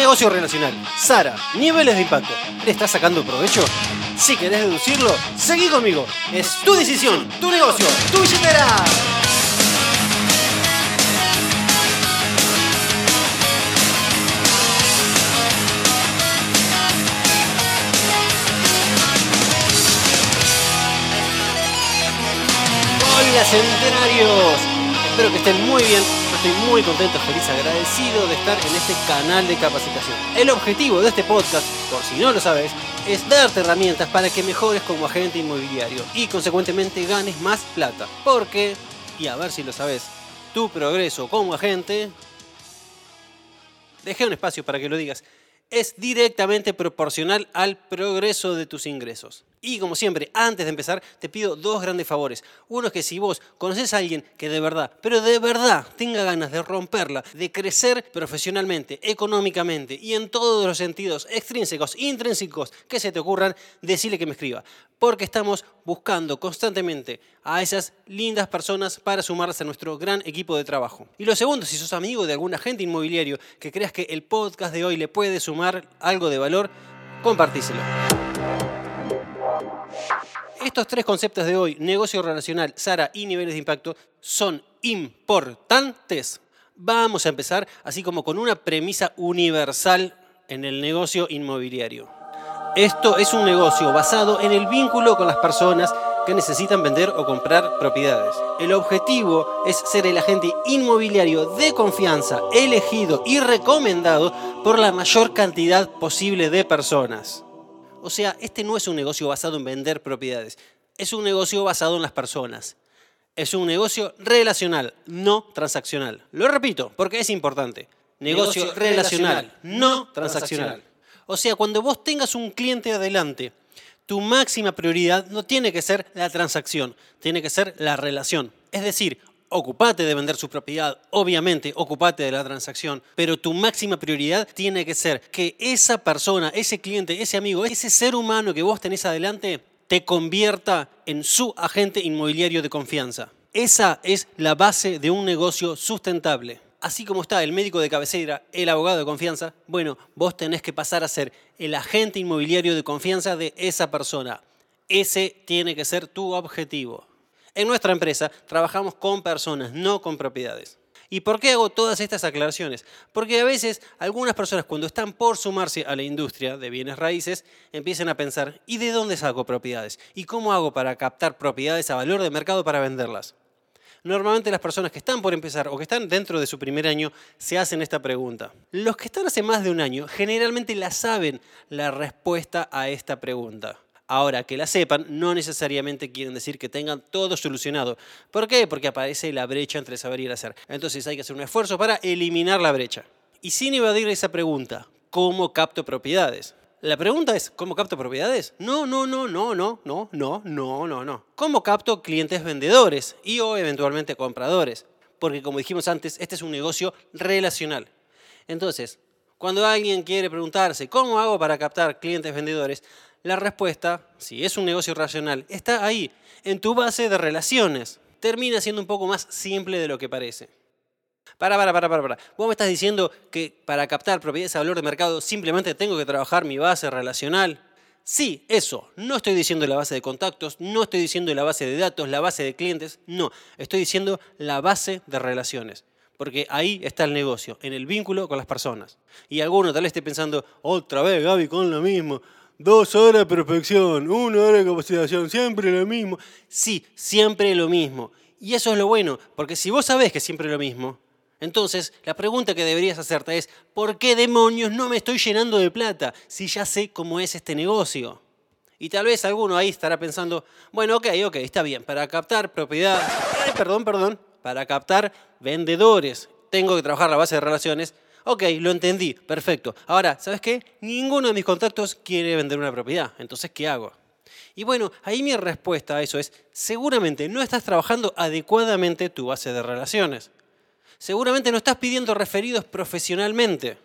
Negocio relacional. Sara, niveles de impacto. ¿Le estás sacando provecho? Si querés deducirlo, seguí conmigo. Es tu decisión, tu negocio, tu billetera. Hola centenarios. Espero que estén muy bien. Estoy muy contento, feliz, agradecido de estar en este canal de capacitación. El objetivo de este podcast, por si no lo sabes, es darte herramientas para que mejores como agente inmobiliario y consecuentemente ganes más plata. Porque, y a ver si lo sabes, tu progreso como agente, dejé un espacio para que lo digas, es directamente proporcional al progreso de tus ingresos. Y como siempre, antes de empezar, te pido dos grandes favores. Uno es que si vos conoces a alguien que de verdad, pero de verdad tenga ganas de romperla, de crecer profesionalmente, económicamente y en todos los sentidos extrínsecos, intrínsecos que se te ocurran, decirle que me escriba. Porque estamos buscando constantemente a esas lindas personas para sumarse a nuestro gran equipo de trabajo. Y lo segundo, si sos amigo de algún agente inmobiliario que creas que el podcast de hoy le puede sumar algo de valor, compartíselo. Estos tres conceptos de hoy, negocio relacional, Sara y niveles de impacto, son importantes. Vamos a empezar así como con una premisa universal en el negocio inmobiliario. Esto es un negocio basado en el vínculo con las personas que necesitan vender o comprar propiedades. El objetivo es ser el agente inmobiliario de confianza, elegido y recomendado por la mayor cantidad posible de personas. O sea, este no es un negocio basado en vender propiedades, es un negocio basado en las personas. Es un negocio relacional, no transaccional. Lo repito, porque es importante. Negocio, relacional, no transaccional. O sea, cuando vos tengas un cliente adelante, tu máxima prioridad no tiene que ser la transacción, tiene que ser la relación. Es decir, ocupate de vender su propiedad, obviamente ocupate de la transacción, pero tu máxima prioridad tiene que ser que esa persona, ese cliente, ese amigo, ese ser humano que vos tenés adelante, te convierta en su agente inmobiliario de confianza. Esa es la base de un negocio sustentable. Así como está el médico de cabecera, el abogado de confianza, bueno, vos tenés que pasar a ser el agente inmobiliario de confianza de esa persona. Ese tiene que ser tu objetivo. En nuestra empresa trabajamos con personas, no con propiedades. ¿Y por qué hago todas estas aclaraciones? Porque a veces algunas personas cuando están por sumarse a la industria de bienes raíces empiezan a pensar, ¿y de dónde saco propiedades? ¿Y cómo hago para captar propiedades a valor de mercado para venderlas? Normalmente las personas que están por empezar o que están dentro de su primer año se hacen esta pregunta. Los que están hace más de un año generalmente la saben la respuesta a esta pregunta. Ahora, que la sepan no necesariamente quieren decir que tengan todo solucionado. ¿Por qué? Porque aparece la brecha entre saber y hacer. Entonces hay que hacer un esfuerzo para eliminar la brecha. Y sin evadir esa pregunta, ¿cómo capto propiedades? La pregunta es, ¿cómo capto propiedades? No, no, no, no, no, no, no, no, no, no. ¿Cómo capto clientes vendedores y o eventualmente compradores? Porque como dijimos antes, este es un negocio relacional. Entonces, cuando alguien quiere preguntarse, ¿cómo hago para captar clientes vendedores? La respuesta, si es un negocio racional, está ahí, en tu base de relaciones. Termina siendo un poco más simple de lo que parece. Para, para, para, para, para. Vos me estás diciendo que para captar propiedades a valor de mercado simplemente tengo que trabajar mi base relacional. Sí, eso. No estoy diciendo la base de contactos, no estoy diciendo la base de datos, la base de clientes, no. Estoy diciendo la base de relaciones. Porque ahí está el negocio, en el vínculo con las personas. Y alguno tal vez esté pensando, otra vez Gaby con lo mismo. Dos horas de prospección, una hora de capacitación, siempre lo mismo. Sí, siempre lo mismo. Y eso es lo bueno, porque si vos sabés que siempre lo mismo, entonces la pregunta que deberías hacerte es, ¿por qué demonios no me estoy llenando de plata si ya sé cómo es este negocio? Y tal vez alguno ahí estará pensando, bueno, ok, ok, está bien, para captar propiedad, perdón, perdón, para captar vendedores, tengo que trabajar la base de relaciones, Ok, lo entendí, perfecto. Ahora, ¿sabes qué? Ninguno de mis contactos quiere vender una propiedad, entonces, ¿qué hago? Y bueno, ahí mi respuesta a eso es, seguramente no estás trabajando adecuadamente tu base de relaciones. Seguramente no estás pidiendo referidos profesionalmente.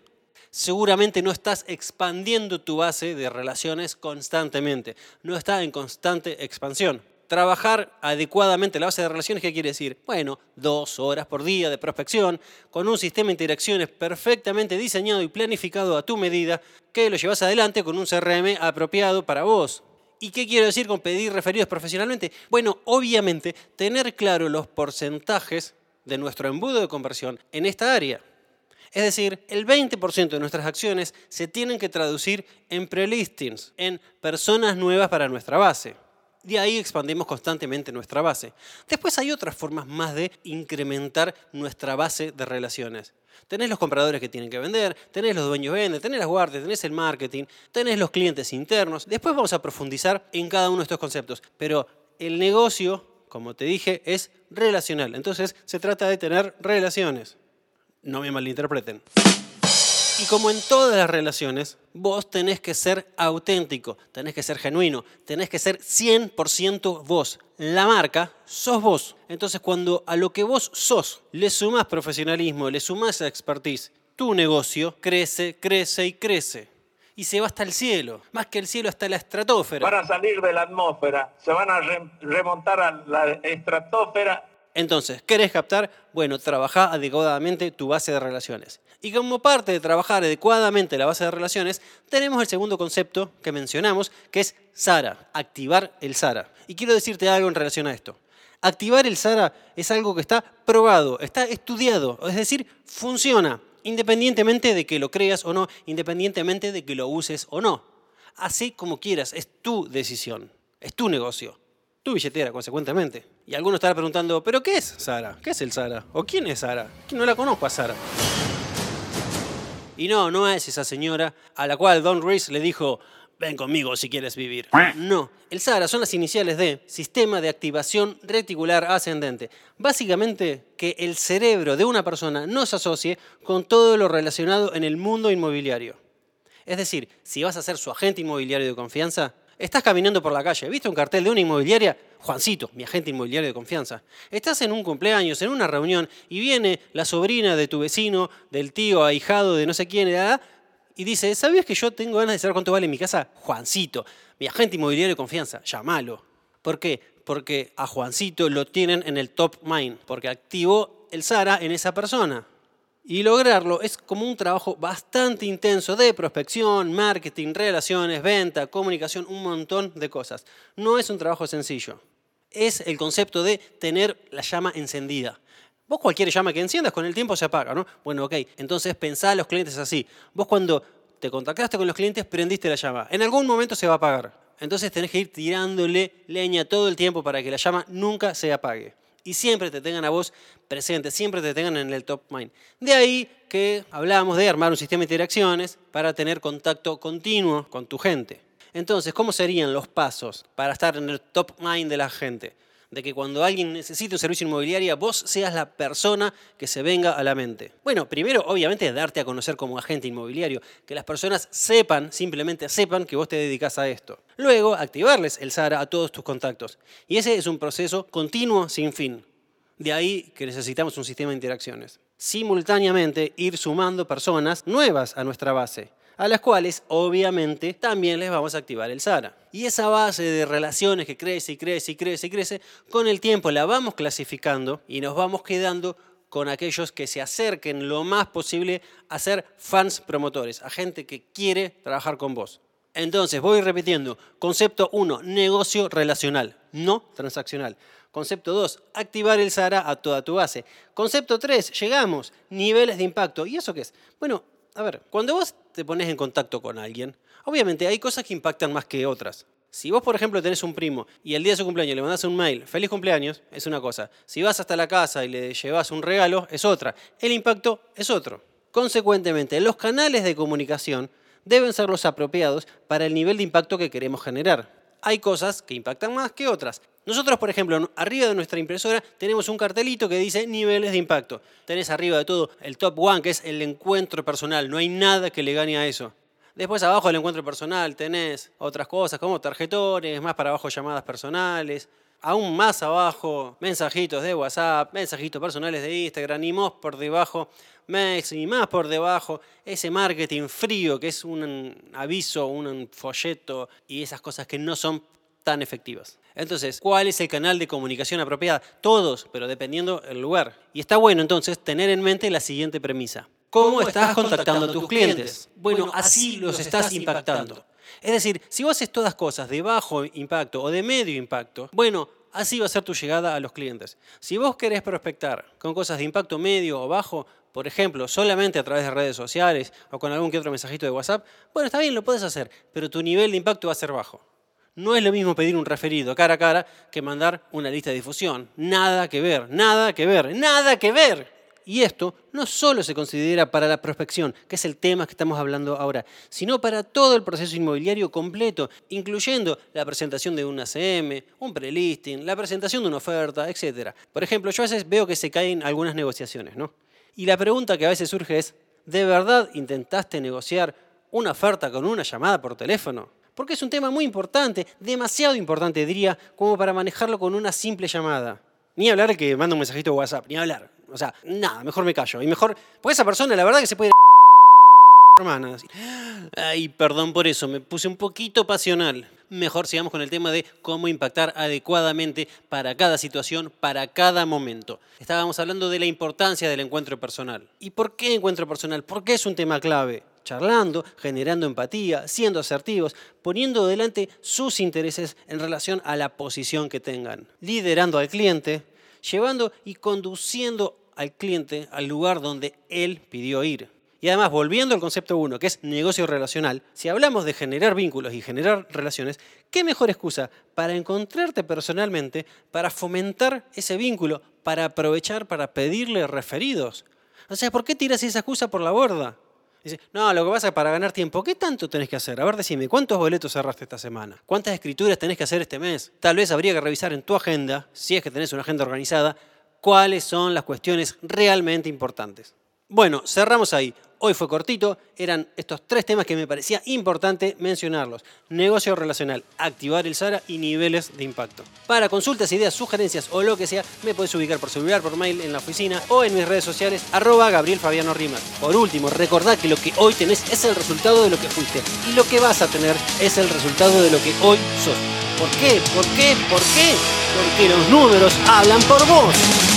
Seguramente no estás expandiendo tu base de relaciones constantemente. No está en constante expansión. Trabajar adecuadamente la base de relaciones, ¿qué quiere decir? Bueno, dos horas por día de prospección, con un sistema de interacciones perfectamente diseñado y planificado a tu medida, que lo llevas adelante con un CRM apropiado para vos. ¿Y qué quiero decir con pedir referidos profesionalmente? Bueno, obviamente, tener claro los porcentajes de nuestro embudo de conversión en esta área. Es decir, el 20% de nuestras acciones se tienen que traducir en prelistings, en personas nuevas para nuestra base. De ahí expandimos constantemente nuestra base. Después hay otras formas más de incrementar nuestra base de relaciones. Tenés los compradores que tienen que vender, tenés los dueños venden, tenés las guardias, tenés el marketing, tenés los clientes internos. Después vamos a profundizar en cada uno de estos conceptos. Pero el negocio, como te dije, es relacional. Entonces se trata de tener relaciones. No me malinterpreten. Y como en todas las relaciones, vos tenés que ser auténtico, tenés que ser genuino, tenés que ser 100% vos. La marca sos vos. Entonces cuando a lo que vos sos le sumás profesionalismo, le sumás expertise, tu negocio crece, crece y crece. Y se va hasta el cielo, más que el cielo hasta la estratosfera. Van a salir de la atmósfera, se van a remontar a la estratosfera entonces, ¿querés captar? Bueno, trabaja adecuadamente tu base de relaciones. Y como parte de trabajar adecuadamente la base de relaciones, tenemos el segundo concepto que mencionamos, que es SARA, activar el SARA. Y quiero decirte algo en relación a esto. Activar el SARA es algo que está probado, está estudiado, es decir, funciona, independientemente de que lo creas o no, independientemente de que lo uses o no. Así como quieras, es tu decisión, es tu negocio tu billetera, consecuentemente. Y algunos estarán preguntando, ¿pero qué es Sara? ¿Qué es el Sara? ¿O quién es Sara? No la conozco a Sara. Y no, no es esa señora a la cual Don Reese le dijo, ven conmigo si quieres vivir. No, el SARA son las iniciales de Sistema de Activación Reticular Ascendente. Básicamente que el cerebro de una persona no se asocie con todo lo relacionado en el mundo inmobiliario. Es decir, si vas a ser su agente inmobiliario de confianza, Estás caminando por la calle, ¿viste un cartel de una inmobiliaria? Juancito, mi agente inmobiliario de confianza. Estás en un cumpleaños, en una reunión, y viene la sobrina de tu vecino, del tío, ahijado, de no sé quién, y dice, ¿sabes que yo tengo ganas de saber cuánto vale mi casa? Juancito, mi agente inmobiliario de confianza, llámalo. ¿Por qué? Porque a Juancito lo tienen en el top mind, porque activó el Sara en esa persona. Y lograrlo es como un trabajo bastante intenso de prospección, marketing, relaciones, venta, comunicación, un montón de cosas. No es un trabajo sencillo. Es el concepto de tener la llama encendida. Vos cualquier llama que enciendas con el tiempo se apaga, ¿no? Bueno, ok, entonces pensá a los clientes así. Vos cuando te contactaste con los clientes prendiste la llama. En algún momento se va a apagar. Entonces tenés que ir tirándole leña todo el tiempo para que la llama nunca se apague y siempre te tengan a vos presente, siempre te tengan en el top mind. De ahí que hablábamos de armar un sistema de interacciones para tener contacto continuo con tu gente. Entonces, ¿cómo serían los pasos para estar en el top mind de la gente? De que cuando alguien necesite un servicio inmobiliario, vos seas la persona que se venga a la mente. Bueno, primero, obviamente, darte a conocer como agente inmobiliario, que las personas sepan, simplemente sepan que vos te dedicas a esto. Luego, activarles el SARA a todos tus contactos. Y ese es un proceso continuo sin fin. De ahí que necesitamos un sistema de interacciones. Simultáneamente, ir sumando personas nuevas a nuestra base a las cuales obviamente también les vamos a activar el SARA. Y esa base de relaciones que crece y crece y crece y crece, con el tiempo la vamos clasificando y nos vamos quedando con aquellos que se acerquen lo más posible a ser fans promotores, a gente que quiere trabajar con vos. Entonces, voy repitiendo. Concepto 1, negocio relacional, no transaccional. Concepto 2, activar el SARA a toda tu base. Concepto 3, llegamos, niveles de impacto. ¿Y eso qué es? Bueno, a ver, cuando vos te pones en contacto con alguien, obviamente hay cosas que impactan más que otras. Si vos, por ejemplo, tenés un primo y el día de su cumpleaños le mandás un mail, feliz cumpleaños, es una cosa. Si vas hasta la casa y le llevas un regalo, es otra. El impacto es otro. Consecuentemente, los canales de comunicación deben ser los apropiados para el nivel de impacto que queremos generar. Hay cosas que impactan más que otras. Nosotros, por ejemplo, arriba de nuestra impresora tenemos un cartelito que dice niveles de impacto. Tenés arriba de todo el top one, que es el encuentro personal. No hay nada que le gane a eso. Después abajo del encuentro personal tenés otras cosas como tarjetones, más para abajo llamadas personales. Aún más abajo, mensajitos de WhatsApp, mensajitos personales de Instagram y más por debajo, mails y más por debajo, ese marketing frío que es un aviso, un folleto y esas cosas que no son tan efectivas. Entonces, ¿cuál es el canal de comunicación apropiada? Todos, pero dependiendo el lugar. Y está bueno entonces tener en mente la siguiente premisa. ¿Cómo estás contactando a tus clientes? Bueno, así los estás impactando. Es decir, si vos haces todas cosas de bajo impacto o de medio impacto, bueno, así va a ser tu llegada a los clientes. Si vos querés prospectar con cosas de impacto medio o bajo, por ejemplo, solamente a través de redes sociales o con algún que otro mensajito de WhatsApp, bueno, está bien, lo puedes hacer, pero tu nivel de impacto va a ser bajo. No es lo mismo pedir un referido cara a cara que mandar una lista de difusión. Nada que ver, nada que ver, nada que ver. Y esto no solo se considera para la prospección, que es el tema que estamos hablando ahora, sino para todo el proceso inmobiliario completo, incluyendo la presentación de un ACM, un prelisting, la presentación de una oferta, etc. Por ejemplo, yo a veces veo que se caen algunas negociaciones, ¿no? Y la pregunta que a veces surge es, ¿de verdad intentaste negociar una oferta con una llamada por teléfono? Porque es un tema muy importante, demasiado importante diría, como para manejarlo con una simple llamada. Ni hablar que manda un mensajito de WhatsApp, ni hablar. O sea, nada, mejor me callo. Y mejor, porque esa persona la verdad que se puede... Hermana. Ay, perdón por eso, me puse un poquito pasional. Mejor sigamos con el tema de cómo impactar adecuadamente para cada situación, para cada momento. Estábamos hablando de la importancia del encuentro personal. ¿Y por qué encuentro personal? Porque es un tema clave. Charlando, generando empatía, siendo asertivos, poniendo delante sus intereses en relación a la posición que tengan, liderando al cliente, llevando y conduciendo al cliente al lugar donde él pidió ir. Y además, volviendo al concepto 1, que es negocio relacional, si hablamos de generar vínculos y generar relaciones, ¿qué mejor excusa para encontrarte personalmente, para fomentar ese vínculo, para aprovechar, para pedirle referidos? O sea, ¿por qué tiras esa excusa por la borda? Dice, no, lo que pasa es para ganar tiempo, ¿qué tanto tenés que hacer? A ver, decime, ¿cuántos boletos cerraste esta semana? ¿Cuántas escrituras tenés que hacer este mes? Tal vez habría que revisar en tu agenda, si es que tenés una agenda organizada, cuáles son las cuestiones realmente importantes. Bueno, cerramos ahí. Hoy fue cortito, eran estos tres temas que me parecía importante mencionarlos. Negocio relacional, activar el SARA y niveles de impacto. Para consultas, ideas, sugerencias o lo que sea, me puedes ubicar por celular, por mail, en la oficina o en mis redes sociales, arroba Gabriel Fabiano Rimas. Por último, recordad que lo que hoy tenés es el resultado de lo que fuiste y lo que vas a tener es el resultado de lo que hoy sos. ¿Por qué? ¿Por qué? ¿Por qué? Porque los números hablan por vos.